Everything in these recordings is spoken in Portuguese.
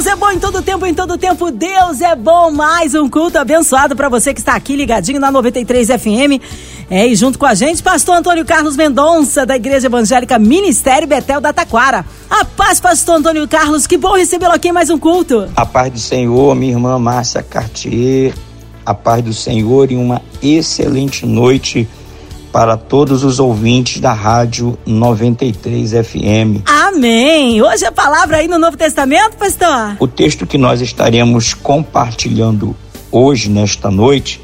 Deus é bom em todo tempo, em todo tempo Deus é bom. Mais um culto abençoado para você que está aqui ligadinho na 93 FM. É, e junto com a gente, pastor Antônio Carlos Mendonça, da Igreja Evangélica Ministério Betel da Taquara. A paz, pastor Antônio Carlos, que bom recebê-lo aqui em mais um culto. A paz do Senhor, minha irmã Márcia Cartier, a paz do Senhor e uma excelente noite para todos os ouvintes da Rádio 93 FM. Amém! Hoje a palavra aí no Novo Testamento, pastor? O texto que nós estaremos compartilhando hoje, nesta noite,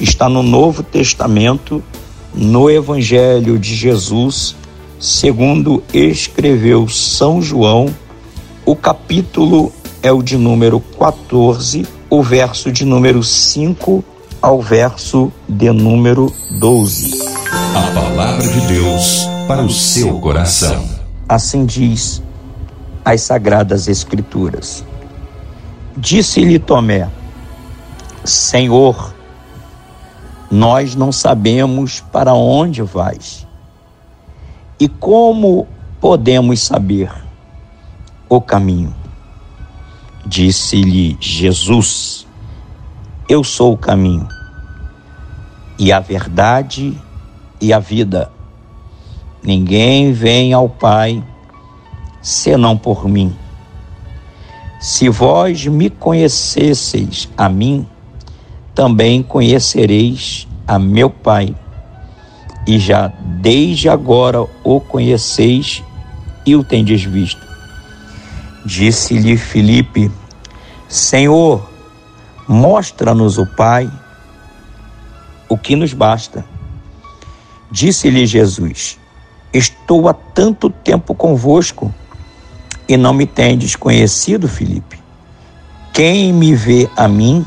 está no Novo Testamento, no Evangelho de Jesus, segundo escreveu São João. O capítulo é o de número 14, o verso de número 5 ao verso de número 12. A palavra de Deus para o seu coração. Assim diz as sagradas escrituras. Disse-lhe Tomé: Senhor, nós não sabemos para onde vais. E como podemos saber o caminho? Disse-lhe Jesus: Eu sou o caminho, e a verdade e a vida. Ninguém vem ao Pai senão por mim. Se vós me conhecesseis a mim, também conhecereis a meu Pai, e já desde agora o conheceis e o tendes visto. Disse-lhe Filipe: Senhor, mostra-nos o Pai, o que nos basta. Disse-lhe Jesus: Estou há tanto tempo convosco e não me tendes conhecido, Filipe. Quem me vê a mim,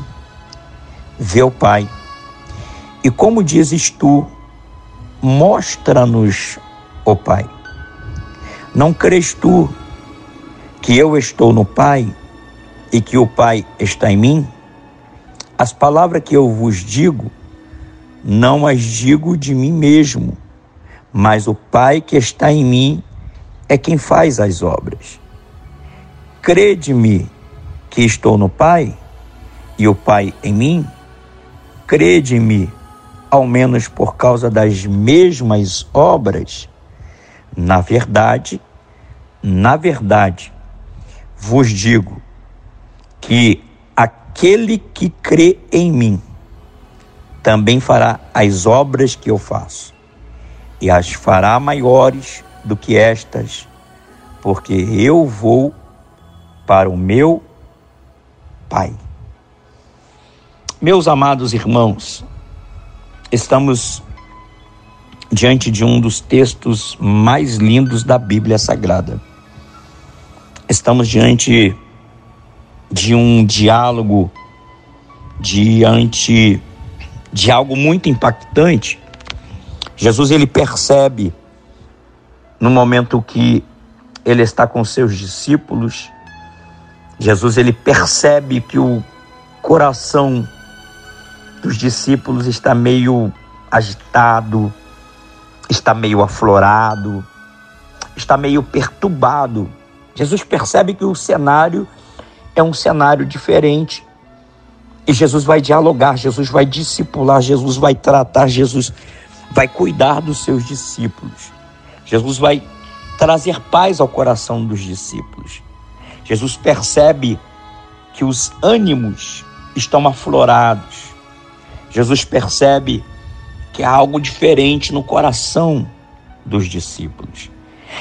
vê o Pai. E como dizes tu, mostra-nos o Pai. Não crês tu que eu estou no Pai e que o Pai está em mim? As palavras que eu vos digo, não as digo de mim mesmo, mas o Pai que está em mim é quem faz as obras. Crede-me que estou no Pai e o Pai em mim? crede-me, ao menos por causa das mesmas obras, na verdade, na verdade, vos digo que aquele que crê em mim também fará as obras que eu faço, e as fará maiores do que estas, porque eu vou para o meu Pai. Meus amados irmãos, estamos diante de um dos textos mais lindos da Bíblia Sagrada. Estamos diante de um diálogo, diante de algo muito impactante. Jesus ele percebe no momento que ele está com seus discípulos, Jesus ele percebe que o coração dos discípulos está meio agitado, está meio aflorado, está meio perturbado. Jesus percebe que o cenário é um cenário diferente. E Jesus vai dialogar, Jesus vai discipular, Jesus vai tratar, Jesus vai cuidar dos seus discípulos. Jesus vai trazer paz ao coração dos discípulos. Jesus percebe que os ânimos estão aflorados, Jesus percebe que há algo diferente no coração dos discípulos.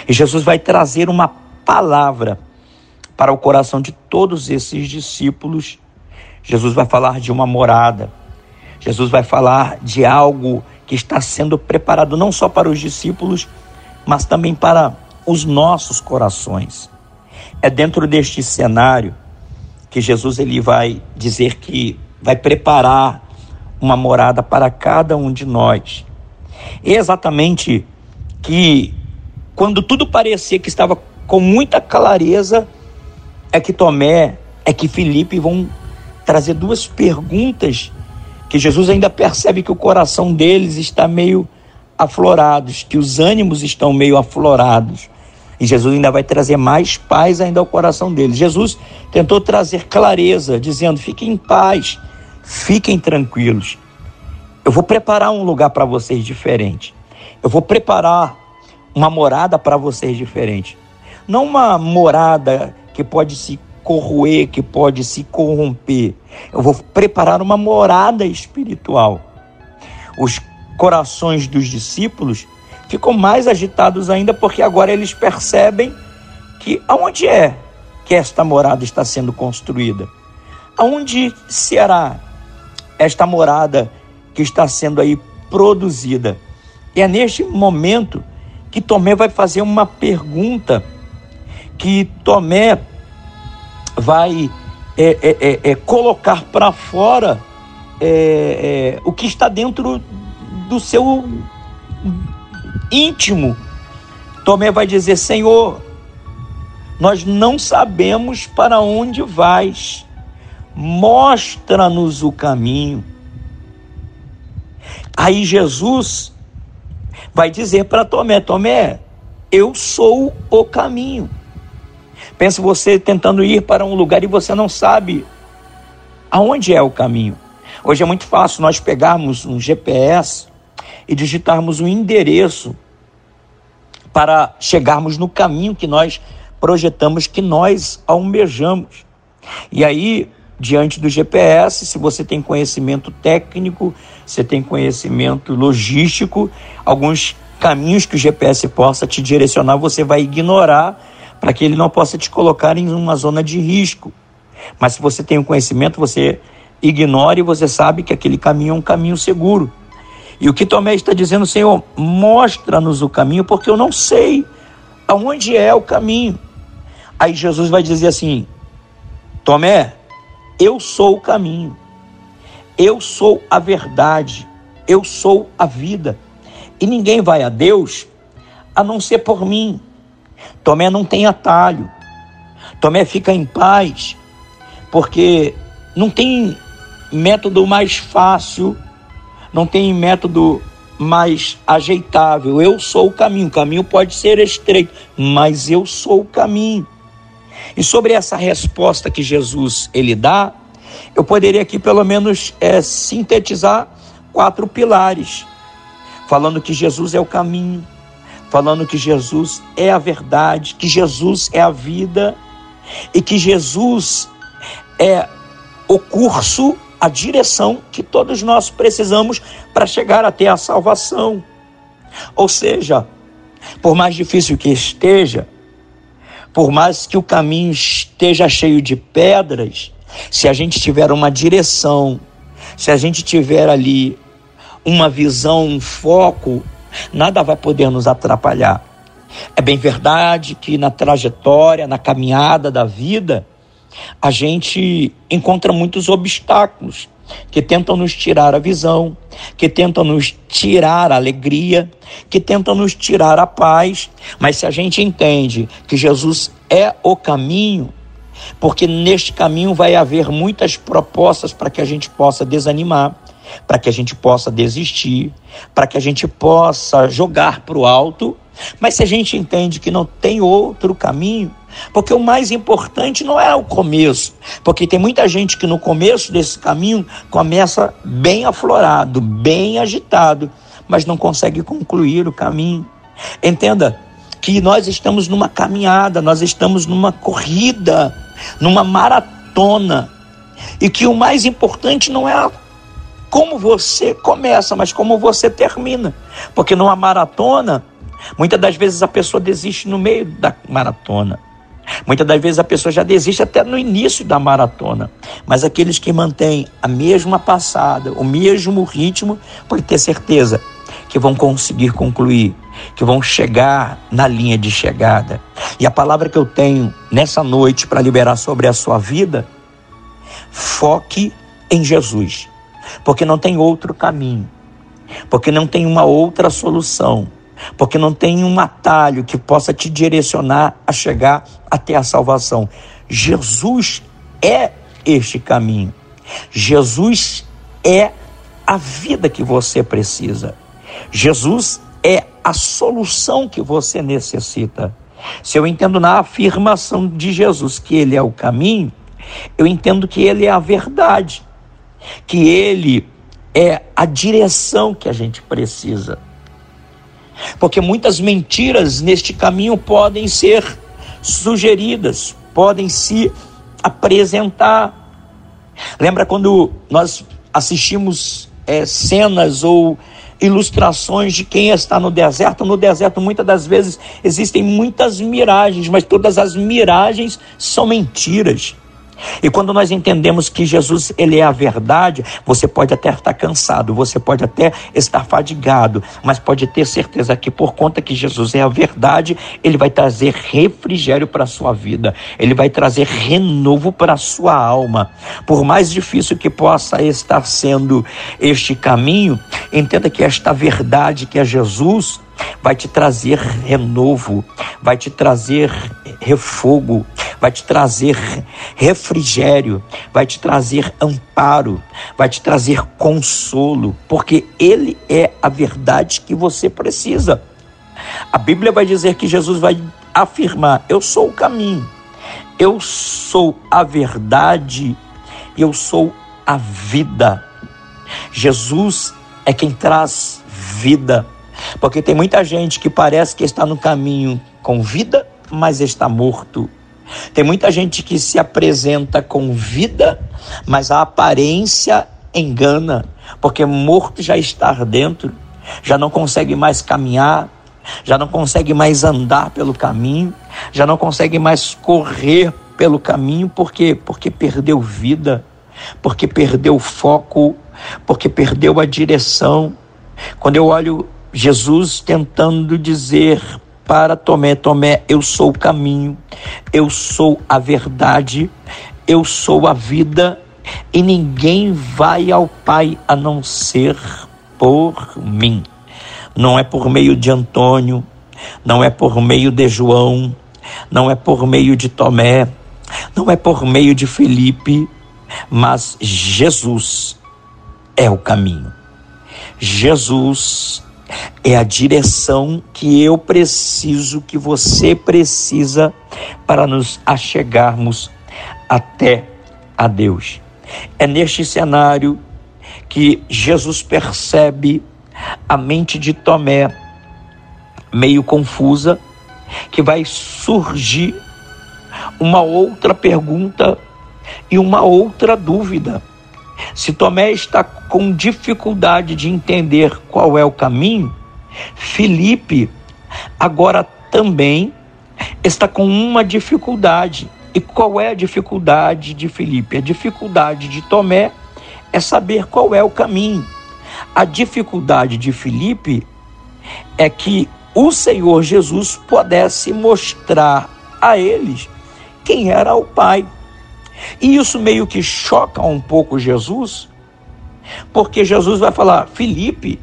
E Jesus vai trazer uma palavra para o coração de todos esses discípulos. Jesus vai falar de uma morada. Jesus vai falar de algo que está sendo preparado não só para os discípulos, mas também para os nossos corações. É dentro deste cenário que Jesus ele vai dizer que vai preparar uma morada para cada um de nós. E exatamente que quando tudo parecia que estava com muita clareza, é que Tomé, é que Felipe vão trazer duas perguntas que Jesus ainda percebe que o coração deles está meio aflorados, que os ânimos estão meio aflorados. E Jesus ainda vai trazer mais paz ainda ao coração deles. Jesus tentou trazer clareza, dizendo: fiquem em paz, fiquem tranquilos. Eu vou preparar um lugar para vocês diferente. Eu vou preparar uma morada para vocês diferente. Não uma morada que pode se corroer, que pode se corromper. Eu vou preparar uma morada espiritual. Os corações dos discípulos ficam mais agitados ainda porque agora eles percebem que aonde é que esta morada está sendo construída? Aonde será esta morada que está sendo aí produzida? E é neste momento que Tomé vai fazer uma pergunta que Tomé vai é, é, é, é colocar para fora é, é, o que está dentro do seu íntimo. Tomé vai dizer: Senhor, nós não sabemos para onde vais, mostra-nos o caminho. Aí Jesus vai dizer para Tomé: Tomé, eu sou o caminho. Pense você tentando ir para um lugar e você não sabe aonde é o caminho. Hoje é muito fácil nós pegarmos um GPS e digitarmos um endereço para chegarmos no caminho que nós projetamos, que nós almejamos. E aí, diante do GPS, se você tem conhecimento técnico, você tem conhecimento logístico, alguns caminhos que o GPS possa te direcionar, você vai ignorar para que ele não possa te colocar em uma zona de risco. Mas se você tem o um conhecimento, você ignora e você sabe que aquele caminho é um caminho seguro. E o que Tomé está dizendo, Senhor, mostra-nos o caminho, porque eu não sei aonde é o caminho. Aí Jesus vai dizer assim: Tomé, eu sou o caminho, eu sou a verdade, eu sou a vida. E ninguém vai a Deus a não ser por mim. Tomé não tem atalho. Tomé fica em paz, porque não tem método mais fácil, não tem método mais ajeitável. Eu sou o caminho. O caminho pode ser estreito, mas eu sou o caminho. E sobre essa resposta que Jesus ele dá, eu poderia aqui pelo menos é, sintetizar quatro pilares, falando que Jesus é o caminho, falando que Jesus é a verdade, que Jesus é a vida e que Jesus é o curso, a direção que todos nós precisamos para chegar até a salvação. Ou seja, por mais difícil que esteja, por mais que o caminho esteja cheio de pedras, se a gente tiver uma direção, se a gente tiver ali uma visão, um foco, nada vai poder nos atrapalhar. É bem verdade que na trajetória, na caminhada da vida, a gente encontra muitos obstáculos que tentam nos tirar a visão, que tentam nos tirar a alegria, que tentam nos tirar a paz. Mas se a gente entende que Jesus é o caminho, porque neste caminho vai haver muitas propostas para que a gente possa desanimar, para que a gente possa desistir, para que a gente possa jogar para o alto. Mas se a gente entende que não tem outro caminho, porque o mais importante não é o começo, porque tem muita gente que no começo desse caminho começa bem aflorado, bem agitado, mas não consegue concluir o caminho. Entenda que nós estamos numa caminhada, nós estamos numa corrida, numa maratona, e que o mais importante não é a como você começa, mas como você termina. Porque numa maratona, muitas das vezes a pessoa desiste no meio da maratona. Muitas das vezes a pessoa já desiste até no início da maratona. Mas aqueles que mantêm a mesma passada, o mesmo ritmo, pode ter certeza que vão conseguir concluir, que vão chegar na linha de chegada. E a palavra que eu tenho nessa noite para liberar sobre a sua vida, foque em Jesus porque não tem outro caminho, porque não tem uma outra solução, porque não tem um atalho que possa te direcionar a chegar até a salvação. Jesus é este caminho. Jesus é a vida que você precisa. Jesus é a solução que você necessita. Se eu entendo na afirmação de Jesus que ele é o caminho, eu entendo que ele é a verdade, que ele é a direção que a gente precisa. Porque muitas mentiras neste caminho podem ser sugeridas, podem se apresentar. Lembra quando nós assistimos é, cenas ou ilustrações de quem está no deserto? No deserto, muitas das vezes, existem muitas miragens, mas todas as miragens são mentiras. E quando nós entendemos que Jesus ele é a verdade, você pode até estar cansado, você pode até estar fadigado, mas pode ter certeza que por conta que Jesus é a verdade, ele vai trazer refrigério para a sua vida, ele vai trazer renovo para a sua alma. Por mais difícil que possa estar sendo este caminho, entenda que esta verdade que é Jesus, vai te trazer renovo, vai te trazer refogo, vai te trazer refrigério, vai te trazer amparo, vai te trazer consolo, porque Ele é a verdade que você precisa. A Bíblia vai dizer que Jesus vai afirmar: Eu sou o caminho, eu sou a verdade, eu sou a vida. Jesus é quem traz vida porque tem muita gente que parece que está no caminho com vida, mas está morto. Tem muita gente que se apresenta com vida, mas a aparência engana, porque morto já está dentro, já não consegue mais caminhar, já não consegue mais andar pelo caminho, já não consegue mais correr pelo caminho, porque porque perdeu vida, porque perdeu foco, porque perdeu a direção. Quando eu olho Jesus tentando dizer para Tomé: Tomé, eu sou o caminho, eu sou a verdade, eu sou a vida, e ninguém vai ao Pai a não ser por mim. Não é por meio de Antônio, não é por meio de João, não é por meio de Tomé, não é por meio de Felipe, mas Jesus é o caminho. Jesus é a direção que eu preciso, que você precisa para nos achegarmos até a Deus. É neste cenário que Jesus percebe a mente de Tomé meio confusa, que vai surgir uma outra pergunta e uma outra dúvida. Se Tomé está com dificuldade de entender qual é o caminho, Felipe agora também está com uma dificuldade. E qual é a dificuldade de Felipe? A dificuldade de Tomé é saber qual é o caminho. A dificuldade de Felipe é que o Senhor Jesus pudesse mostrar a eles quem era o Pai. E isso meio que choca um pouco Jesus, porque Jesus vai falar: Felipe,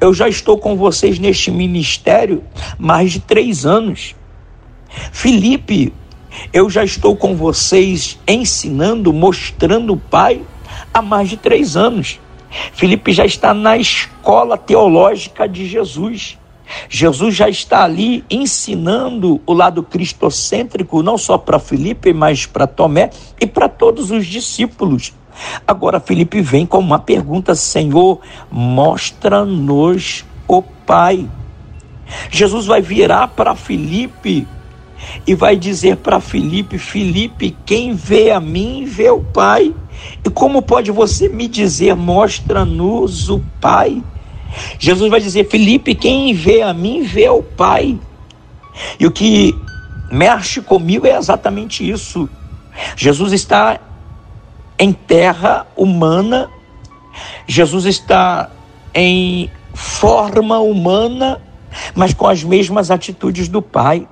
eu já estou com vocês neste ministério mais de três anos. Felipe, eu já estou com vocês ensinando, mostrando o Pai há mais de três anos. Felipe já está na escola teológica de Jesus. Jesus já está ali ensinando o lado cristocêntrico, não só para Felipe, mas para Tomé e para todos os discípulos. Agora Felipe vem com uma pergunta: Senhor, mostra-nos o Pai. Jesus vai virar para Felipe e vai dizer para Felipe: Felipe, quem vê a mim vê o Pai. E como pode você me dizer, mostra-nos o Pai? Jesus vai dizer: Felipe, quem vê a mim vê o Pai. E o que mexe comigo é exatamente isso. Jesus está em terra humana, Jesus está em forma humana, mas com as mesmas atitudes do Pai.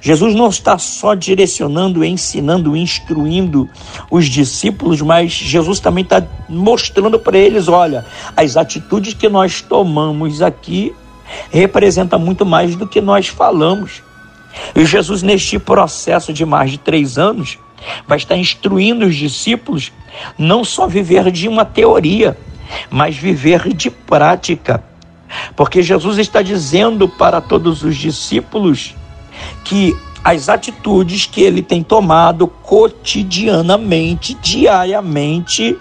Jesus não está só direcionando, ensinando, instruindo os discípulos, mas Jesus também está mostrando para eles: olha, as atitudes que nós tomamos aqui representam muito mais do que nós falamos. E Jesus, neste processo de mais de três anos, vai estar instruindo os discípulos não só viver de uma teoria, mas viver de prática. Porque Jesus está dizendo para todos os discípulos que as atitudes que ele tem tomado cotidianamente, diariamente,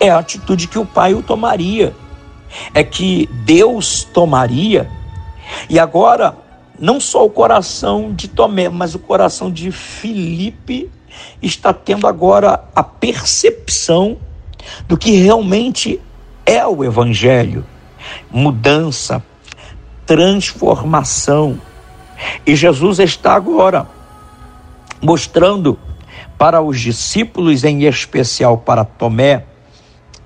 é a atitude que o Pai o tomaria, é que Deus tomaria. E agora, não só o coração de Tomé, mas o coração de Filipe está tendo agora a percepção do que realmente é o Evangelho mudança, transformação. E Jesus está agora mostrando para os discípulos, em especial para Tomé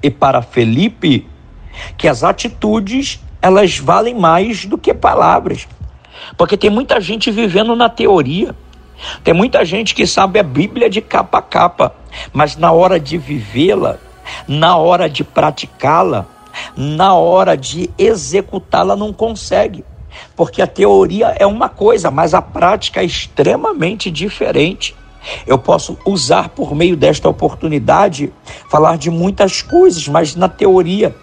e para Felipe, que as atitudes elas valem mais do que palavras. Porque tem muita gente vivendo na teoria. Tem muita gente que sabe a Bíblia de capa a capa, mas na hora de vivê-la, na hora de praticá-la, na hora de executá-la não consegue. Porque a teoria é uma coisa, mas a prática é extremamente diferente. Eu posso usar por meio desta oportunidade falar de muitas coisas, mas na teoria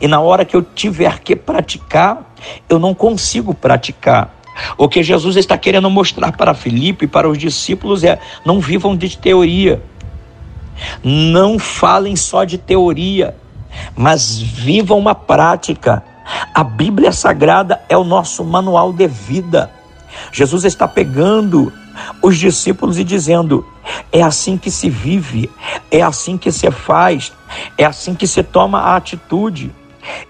e na hora que eu tiver que praticar, eu não consigo praticar. O que Jesus está querendo mostrar para Filipe e para os discípulos é: não vivam de teoria, não falem só de teoria, mas viva uma prática. A Bíblia Sagrada é o nosso manual de vida. Jesus está pegando os discípulos e dizendo: é assim que se vive, é assim que se faz, é assim que se toma a atitude.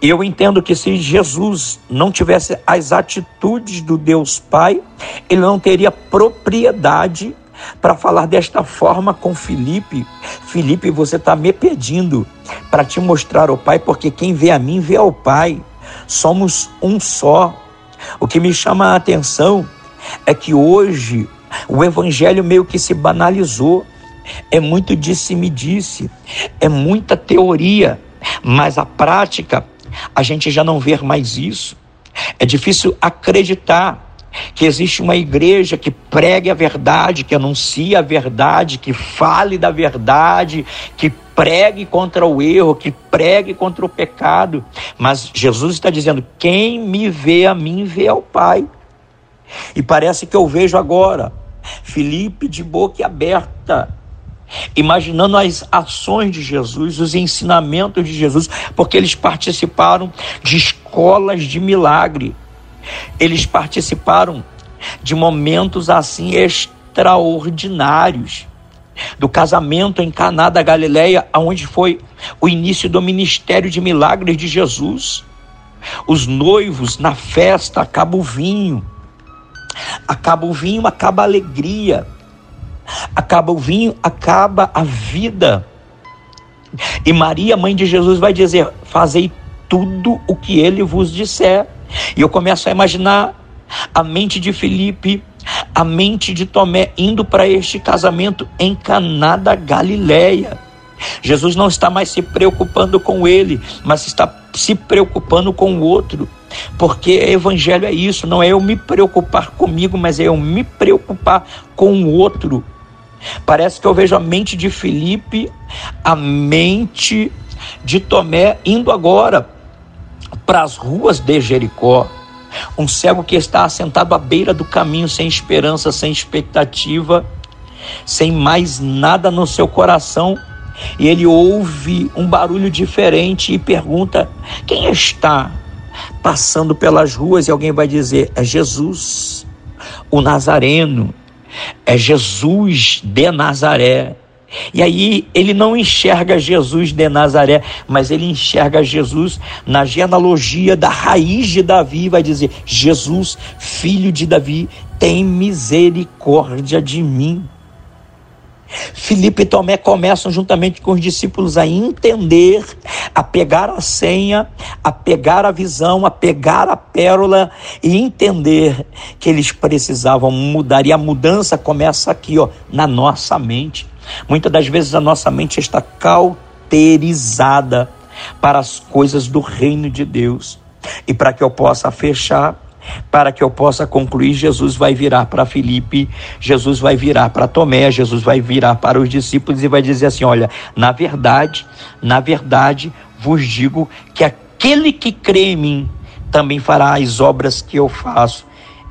E eu entendo que se Jesus não tivesse as atitudes do Deus Pai, ele não teria propriedade para falar desta forma com Felipe. Felipe, você está me pedindo para te mostrar o Pai, porque quem vê a mim vê ao Pai. Somos um só. O que me chama a atenção é que hoje o evangelho meio que se banalizou. É muito disse-me-disse, é muita teoria, mas a prática a gente já não vê mais isso. É difícil acreditar que existe uma igreja que pregue a verdade, que anuncie a verdade, que fale da verdade, que pregue contra o erro, que pregue contra o pecado. Mas Jesus está dizendo: quem me vê a mim, vê ao Pai. E parece que eu vejo agora Felipe de boca aberta, imaginando as ações de Jesus, os ensinamentos de Jesus, porque eles participaram de escolas de milagre. Eles participaram de momentos assim extraordinários. Do casamento em Caná da Galileia, onde foi o início do ministério de milagres de Jesus. Os noivos na festa acaba o vinho. Acaba o vinho, acaba a alegria. Acaba o vinho, acaba a vida. E Maria, mãe de Jesus, vai dizer: Fazei tudo o que ele vos disser. E eu começo a imaginar a mente de Felipe, a mente de Tomé indo para este casamento em Caná da Galileia. Jesus não está mais se preocupando com ele, mas está se preocupando com o outro. Porque evangelho é isso, não é eu me preocupar comigo, mas é eu me preocupar com o outro. Parece que eu vejo a mente de Felipe, a mente de Tomé indo agora para as ruas de Jericó. Um cego que está assentado à beira do caminho, sem esperança, sem expectativa, sem mais nada no seu coração, e ele ouve um barulho diferente e pergunta: Quem está passando pelas ruas? E alguém vai dizer: É Jesus, o Nazareno, é Jesus de Nazaré. E aí ele não enxerga Jesus de Nazaré, mas ele enxerga Jesus na genealogia da raiz de Davi, vai dizer: Jesus, filho de Davi, tem misericórdia de mim. Filipe e Tomé começam juntamente com os discípulos a entender, a pegar a senha, a pegar a visão, a pegar a pérola e entender que eles precisavam mudar. E a mudança começa aqui, ó, na nossa mente. Muitas das vezes a nossa mente está cauterizada para as coisas do reino de Deus. E para que eu possa fechar, para que eu possa concluir, Jesus vai virar para Felipe, Jesus vai virar para Tomé, Jesus vai virar para os discípulos e vai dizer assim: Olha, na verdade, na verdade, vos digo que aquele que crê em mim também fará as obras que eu faço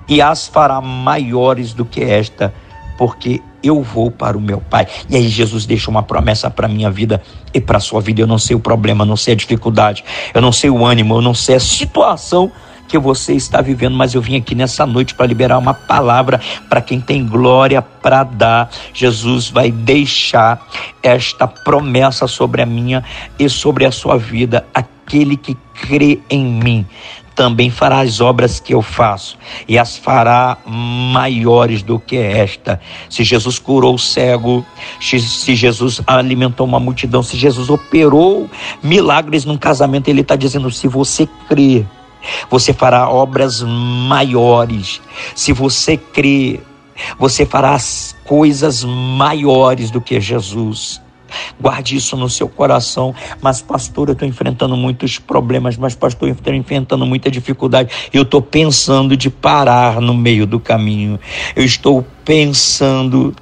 e as fará maiores do que esta, porque eu vou para o meu Pai. E aí Jesus deixa uma promessa para a minha vida e para a sua vida. Eu não sei o problema, eu não sei a dificuldade, eu não sei o ânimo, eu não sei a situação que você está vivendo, mas eu vim aqui nessa noite para liberar uma palavra para quem tem glória para dar. Jesus vai deixar esta promessa sobre a minha e sobre a sua vida. Aquele que crê em mim também fará as obras que eu faço e as fará maiores do que esta. Se Jesus curou o cego, se Jesus alimentou uma multidão, se Jesus operou milagres num casamento, ele está dizendo: se você crê, você fará obras maiores. Se você crê, você fará coisas maiores do que Jesus. Guarde isso no seu coração. Mas, pastor, eu estou enfrentando muitos problemas, mas, pastor, eu estou enfrentando muita dificuldade. Eu estou pensando de parar no meio do caminho. Eu estou pensando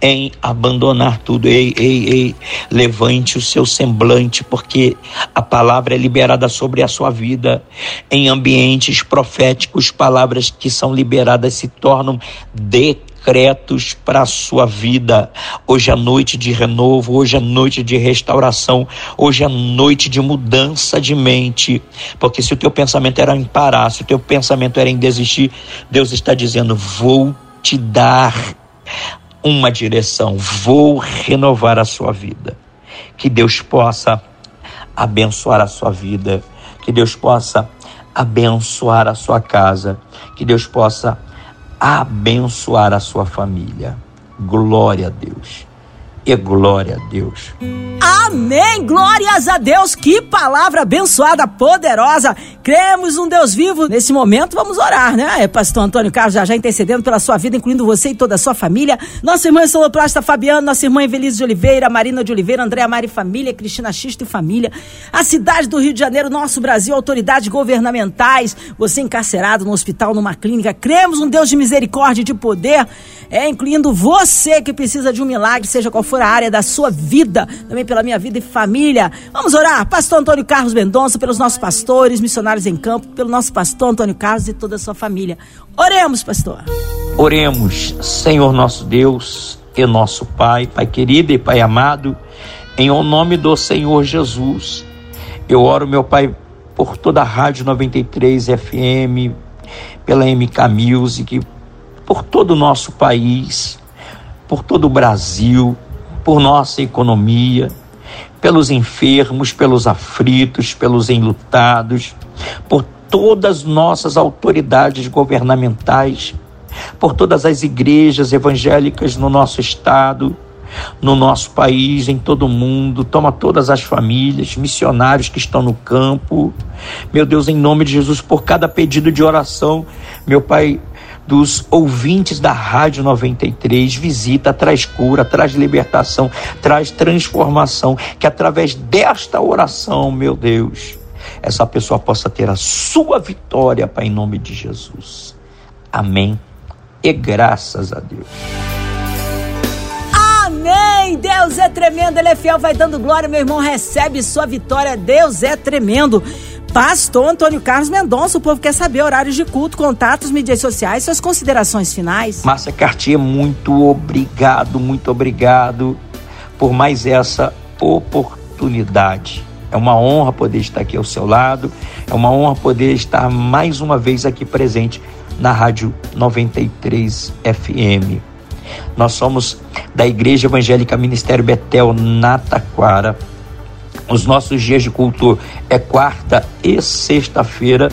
em abandonar tudo. Ei, ei, ei, levante o seu semblante, porque a palavra é liberada sobre a sua vida. Em ambientes proféticos, palavras que são liberadas se tornam declaradas decretos para a sua vida. Hoje é noite de renovo, hoje é noite de restauração, hoje é noite de mudança de mente. Porque se o teu pensamento era em parar, se o teu pensamento era em desistir, Deus está dizendo: vou te dar uma direção, vou renovar a sua vida. Que Deus possa abençoar a sua vida, que Deus possa abençoar a sua casa, que Deus possa abençoar a sua família. Glória a Deus. E glória a Deus. Amém! Glórias a Deus! Que palavra abençoada, poderosa! Cremos um Deus vivo. Nesse momento, vamos orar, né? É pastor Antônio Carlos já já intercedendo pela sua vida, incluindo você e toda a sua família. Nossa irmã Soloplasta Fabiano, nossa irmã Evelise de Oliveira, Marina de Oliveira, Andréa Mari Família, Cristina Xisto e Família. A cidade do Rio de Janeiro, nosso Brasil, autoridades governamentais, você encarcerado no hospital, numa clínica. Cremos um Deus de misericórdia e de poder, é, incluindo você que precisa de um milagre, seja qual for a área da sua vida, também pela minha vida e família. Vamos orar, pastor Antônio Carlos Mendonça, pelos nossos pastores, missionários em campo, pelo nosso pastor Antônio Carlos e toda a sua família. Oremos, pastor. Oremos, Senhor nosso Deus e nosso Pai, Pai querido e Pai amado, em o nome do Senhor Jesus. Eu oro, meu Pai, por toda a Rádio 93 FM, pela MK Music, por todo o nosso país, por todo o Brasil, por nossa economia, pelos enfermos, pelos aflitos, pelos enlutados, por todas nossas autoridades governamentais, por todas as igrejas evangélicas no nosso estado, no nosso país, em todo o mundo. Toma todas as famílias, missionários que estão no campo. Meu Deus, em nome de Jesus, por cada pedido de oração, meu Pai, dos ouvintes da Rádio 93, visita, traz cura, traz libertação, traz transformação, que através desta oração, meu Deus, essa pessoa possa ter a sua vitória, Pai, em nome de Jesus. Amém. E graças a Deus. Amém. Deus é tremendo, Ele é fiel, vai dando glória, meu irmão, recebe sua vitória. Deus é tremendo. Pastor Antônio Carlos Mendonça, o povo quer saber horários de culto, contatos, mídias sociais, suas considerações finais. Márcia Cartier, muito obrigado, muito obrigado por mais essa oportunidade. É uma honra poder estar aqui ao seu lado, é uma honra poder estar mais uma vez aqui presente na Rádio 93 FM. Nós somos da Igreja Evangélica Ministério Betel Nataquara os nossos dias de culto é quarta e sexta-feira,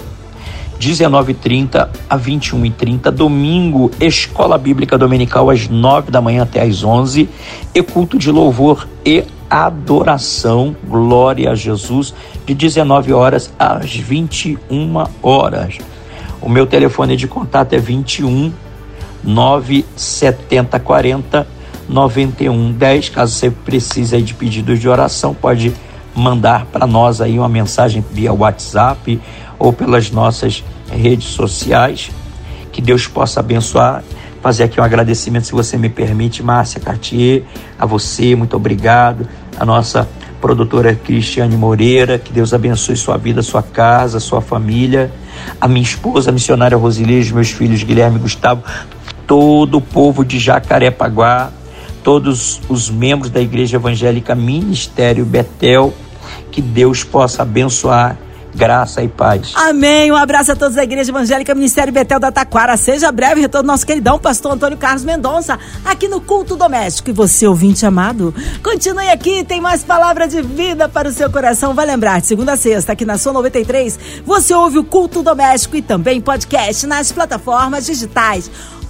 19h30 a 21h30. Domingo, Escola Bíblica Dominical, às 9 da manhã até às 11 E culto de louvor e adoração, glória a Jesus, de 19 horas às 21 horas. O meu telefone de contato é 21 970 40 91 10. Caso você precise de pedidos de oração, pode mandar para nós aí uma mensagem via WhatsApp ou pelas nossas redes sociais. Que Deus possa abençoar. Fazer aqui um agradecimento, se você me permite, Márcia Cartier, a você, muito obrigado. A nossa produtora Cristiane Moreira, que Deus abençoe sua vida, sua casa, sua família. A minha esposa, a missionária Rosileia, meus filhos Guilherme e Gustavo, todo o povo de Jacarepaguá, todos os membros da Igreja Evangélica Ministério Betel, que Deus possa abençoar graça e paz. Amém. Um abraço a todos da Igreja Evangélica Ministério Betel da Taquara. Seja breve retorno nosso queridão pastor Antônio Carlos Mendonça, aqui no Culto Doméstico. E você, ouvinte amado, continue aqui, tem mais palavra de vida para o seu coração. Vai lembrar, de segunda a sexta, aqui na sua 93, você ouve o Culto Doméstico e também podcast nas plataformas digitais.